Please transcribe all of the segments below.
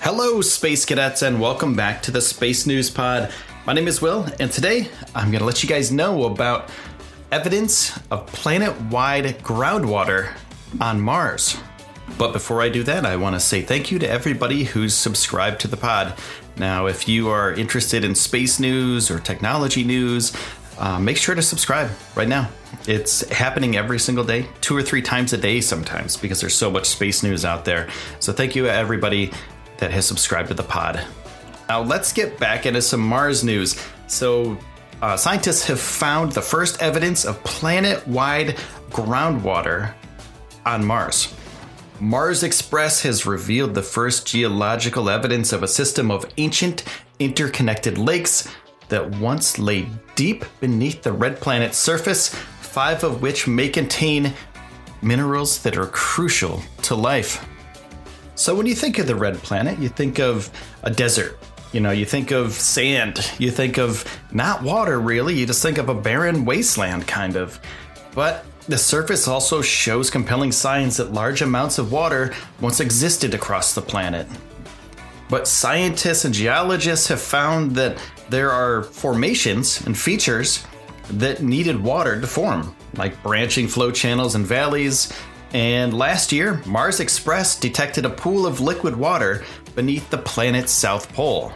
Hello, Space Cadets, and welcome back to the Space News Pod. My name is Will, and today I'm going to let you guys know about evidence of planet wide groundwater on Mars. But before I do that, I want to say thank you to everybody who's subscribed to the pod. Now, if you are interested in space news or technology news, uh, make sure to subscribe right now. It's happening every single day, two or three times a day sometimes, because there's so much space news out there. So, thank you, everybody that has subscribed to the pod. Now, let's get back into some Mars news. So, uh, scientists have found the first evidence of planet wide groundwater on Mars. Mars Express has revealed the first geological evidence of a system of ancient interconnected lakes that once lay deep beneath the red planet's surface, five of which may contain minerals that are crucial to life. So, when you think of the red planet, you think of a desert. You know, you think of sand. You think of not water, really. You just think of a barren wasteland, kind of. But the surface also shows compelling signs that large amounts of water once existed across the planet. But scientists and geologists have found that there are formations and features that needed water to form, like branching flow channels and valleys. And last year, Mars Express detected a pool of liquid water beneath the planet's south pole.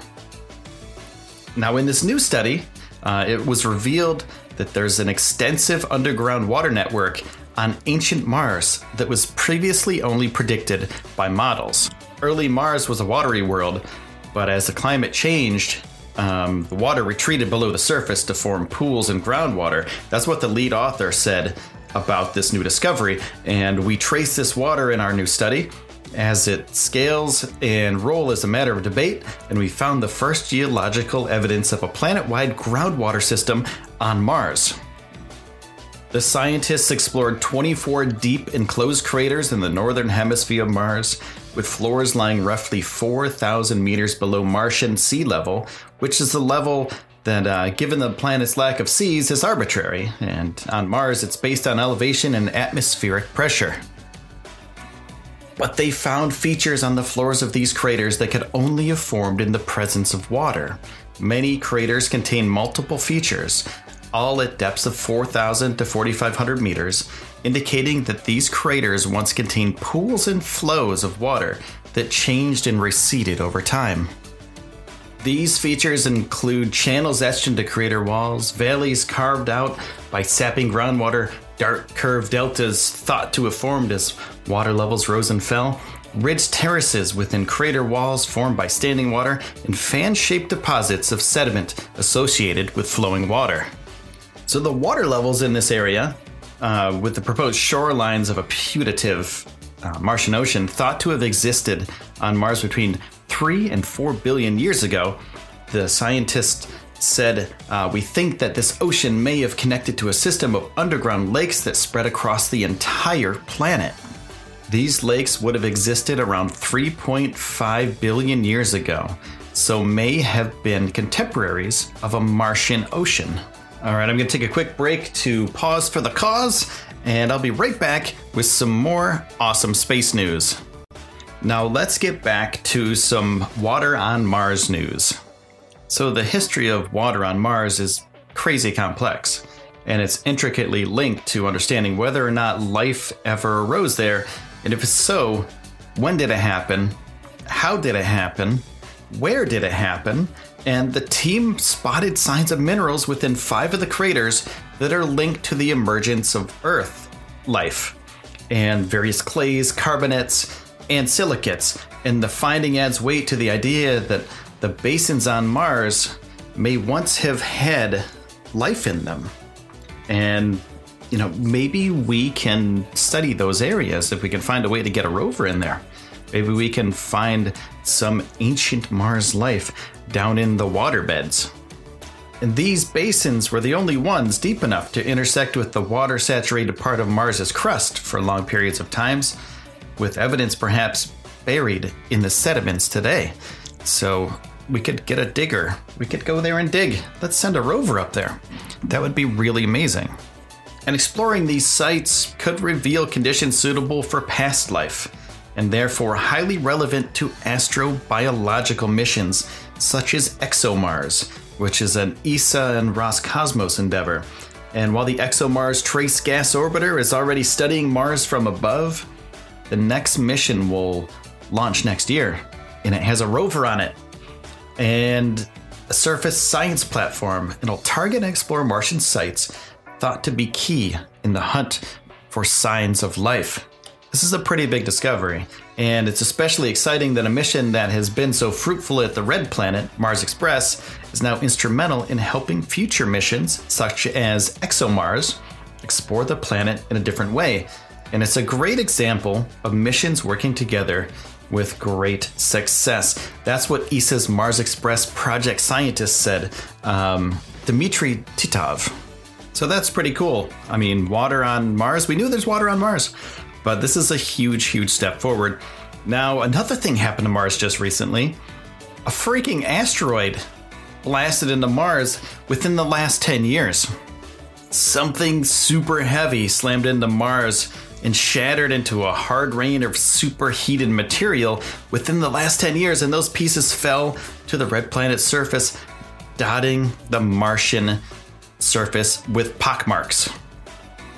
Now, in this new study, uh, it was revealed that there's an extensive underground water network on ancient Mars that was previously only predicted by models. Early Mars was a watery world, but as the climate changed, um, the water retreated below the surface to form pools and groundwater. That's what the lead author said about this new discovery, and we trace this water in our new study as it scales and role is a matter of debate, and we found the first geological evidence of a planet wide groundwater system on Mars. The scientists explored 24 deep enclosed craters in the northern hemisphere of Mars, with floors lying roughly 4,000 meters below Martian sea level, which is the level that, uh, given the planet's lack of seas, is arbitrary. And on Mars, it's based on elevation and atmospheric pressure. But they found features on the floors of these craters that could only have formed in the presence of water. Many craters contain multiple features, all at depths of 4,000 to 4,500 meters, indicating that these craters once contained pools and flows of water that changed and receded over time. These features include channels etched into crater walls, valleys carved out by sapping groundwater, dark curved deltas thought to have formed as water levels rose and fell, ridged terraces within crater walls formed by standing water, and fan shaped deposits of sediment associated with flowing water. So, the water levels in this area, uh, with the proposed shorelines of a putative uh, Martian ocean thought to have existed on Mars between 3 and 4 billion years ago, the scientists said, uh, We think that this ocean may have connected to a system of underground lakes that spread across the entire planet. These lakes would have existed around 3.5 billion years ago, so may have been contemporaries of a Martian ocean. All right, I'm going to take a quick break to pause for the cause, and I'll be right back with some more awesome space news. Now, let's get back to some water on Mars news. So, the history of water on Mars is crazy complex, and it's intricately linked to understanding whether or not life ever arose there, and if so, when did it happen? How did it happen? Where did it happen? And the team spotted signs of minerals within five of the craters that are linked to the emergence of Earth life, and various clays, carbonates, and silicates. And the finding adds weight to the idea that the basins on Mars may once have had life in them. And, you know, maybe we can study those areas if we can find a way to get a rover in there. Maybe we can find some ancient Mars life down in the water beds. And these basins were the only ones deep enough to intersect with the water saturated part of Mars's crust for long periods of times, with evidence perhaps buried in the sediments today. So we could get a digger. We could go there and dig. Let's send a rover up there. That would be really amazing. And exploring these sites could reveal conditions suitable for past life, and therefore highly relevant to astrobiological missions such as ExoMars, which is an ESA and Roscosmos endeavor. And while the ExoMars Trace Gas Orbiter is already studying Mars from above, the next mission will launch next year, and it has a rover on it and a surface science platform. It'll target and explore Martian sites thought to be key in the hunt for signs of life. This is a pretty big discovery, and it's especially exciting that a mission that has been so fruitful at the Red Planet, Mars Express, is now instrumental in helping future missions, such as ExoMars, explore the planet in a different way. And it's a great example of missions working together with great success. That's what ESA's Mars Express project scientist said, um, Dmitry Titov. So that's pretty cool. I mean, water on Mars, we knew there's water on Mars, but this is a huge, huge step forward. Now, another thing happened to Mars just recently a freaking asteroid blasted into Mars within the last 10 years. Something super heavy slammed into Mars and shattered into a hard rain of superheated material within the last 10 years, and those pieces fell to the red planet's surface, dotting the Martian surface with pockmarks.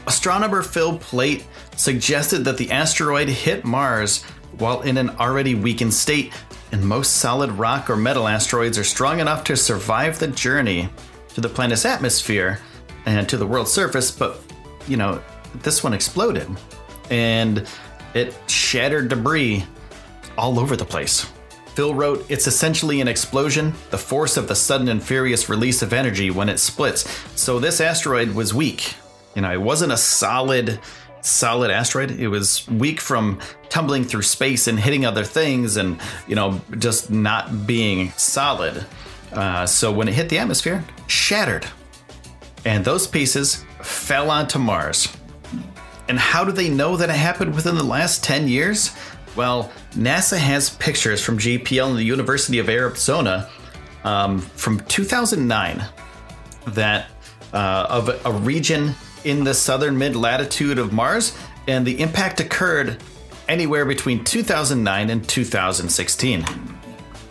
Astronomer Phil Plait suggested that the asteroid hit Mars while in an already weakened state, and most solid rock or metal asteroids are strong enough to survive the journey to the planet's atmosphere and to the world's surface, but you know, this one exploded and it shattered debris all over the place. Phil wrote, It's essentially an explosion, the force of the sudden and furious release of energy when it splits. So this asteroid was weak. You know, it wasn't a solid, solid asteroid. It was weak from tumbling through space and hitting other things and, you know, just not being solid. Uh, so when it hit the atmosphere, shattered. And those pieces fell onto Mars. And how do they know that it happened within the last 10 years? Well, NASA has pictures from JPL and the University of Arizona um, from 2009 that uh, of a region in the southern mid latitude of Mars, and the impact occurred anywhere between 2009 and 2016.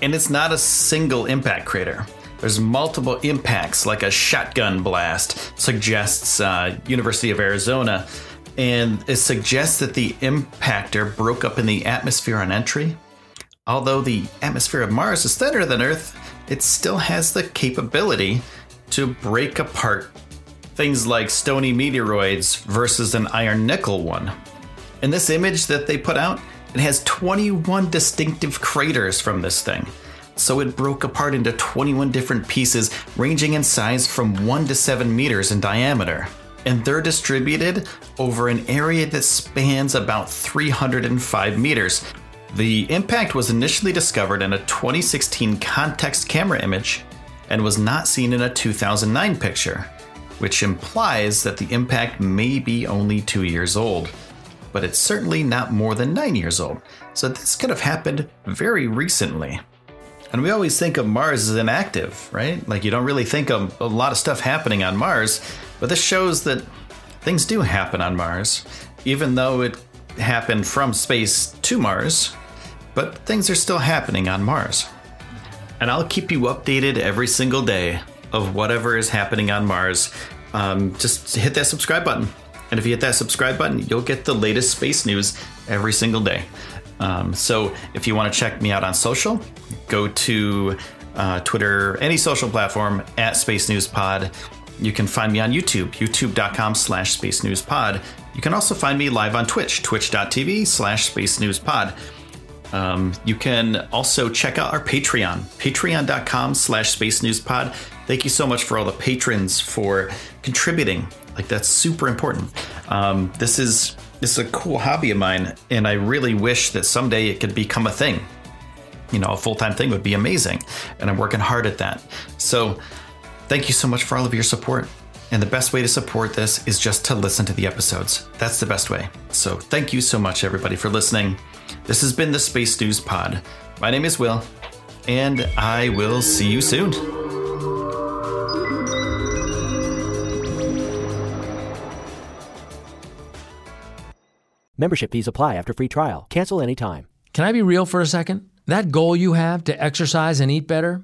And it's not a single impact crater. There's multiple impacts, like a shotgun blast, suggests uh, University of Arizona and it suggests that the impactor broke up in the atmosphere on entry. Although the atmosphere of Mars is thinner than Earth, it still has the capability to break apart things like stony meteoroids versus an iron nickel one. In this image that they put out, it has 21 distinctive craters from this thing. So it broke apart into 21 different pieces, ranging in size from 1 to 7 meters in diameter and they're distributed over an area that spans about 305 meters. The impact was initially discovered in a 2016 context camera image and was not seen in a 2009 picture, which implies that the impact may be only two years old. But it's certainly not more than nine years old, so this could have happened very recently. And we always think of Mars as inactive, right? Like you don't really think of a lot of stuff happening on Mars, but this shows that things do happen on Mars, even though it happened from space to Mars, but things are still happening on Mars. And I'll keep you updated every single day of whatever is happening on Mars um, just hit that subscribe button. And if you hit that subscribe button, you'll get the latest space news every single day. Um, so if you want to check me out on social, go to uh, Twitter, any social platform at Space News Pod. You can find me on YouTube, youtube.com slash Space News Pod. You can also find me live on Twitch, twitch.tv slash Space News Pod. Um, you can also check out our Patreon, patreon.com slash Space News Pod. Thank you so much for all the patrons for contributing. Like that's super important. Um, this is this is a cool hobby of mine, and I really wish that someday it could become a thing. You know, a full time thing would be amazing, and I'm working hard at that. So, thank you so much for all of your support. And the best way to support this is just to listen to the episodes. That's the best way. So, thank you so much, everybody, for listening. This has been the Space News Pod. My name is Will, and I will see you soon. Membership fees apply after free trial. Cancel anytime. Can I be real for a second? That goal you have to exercise and eat better,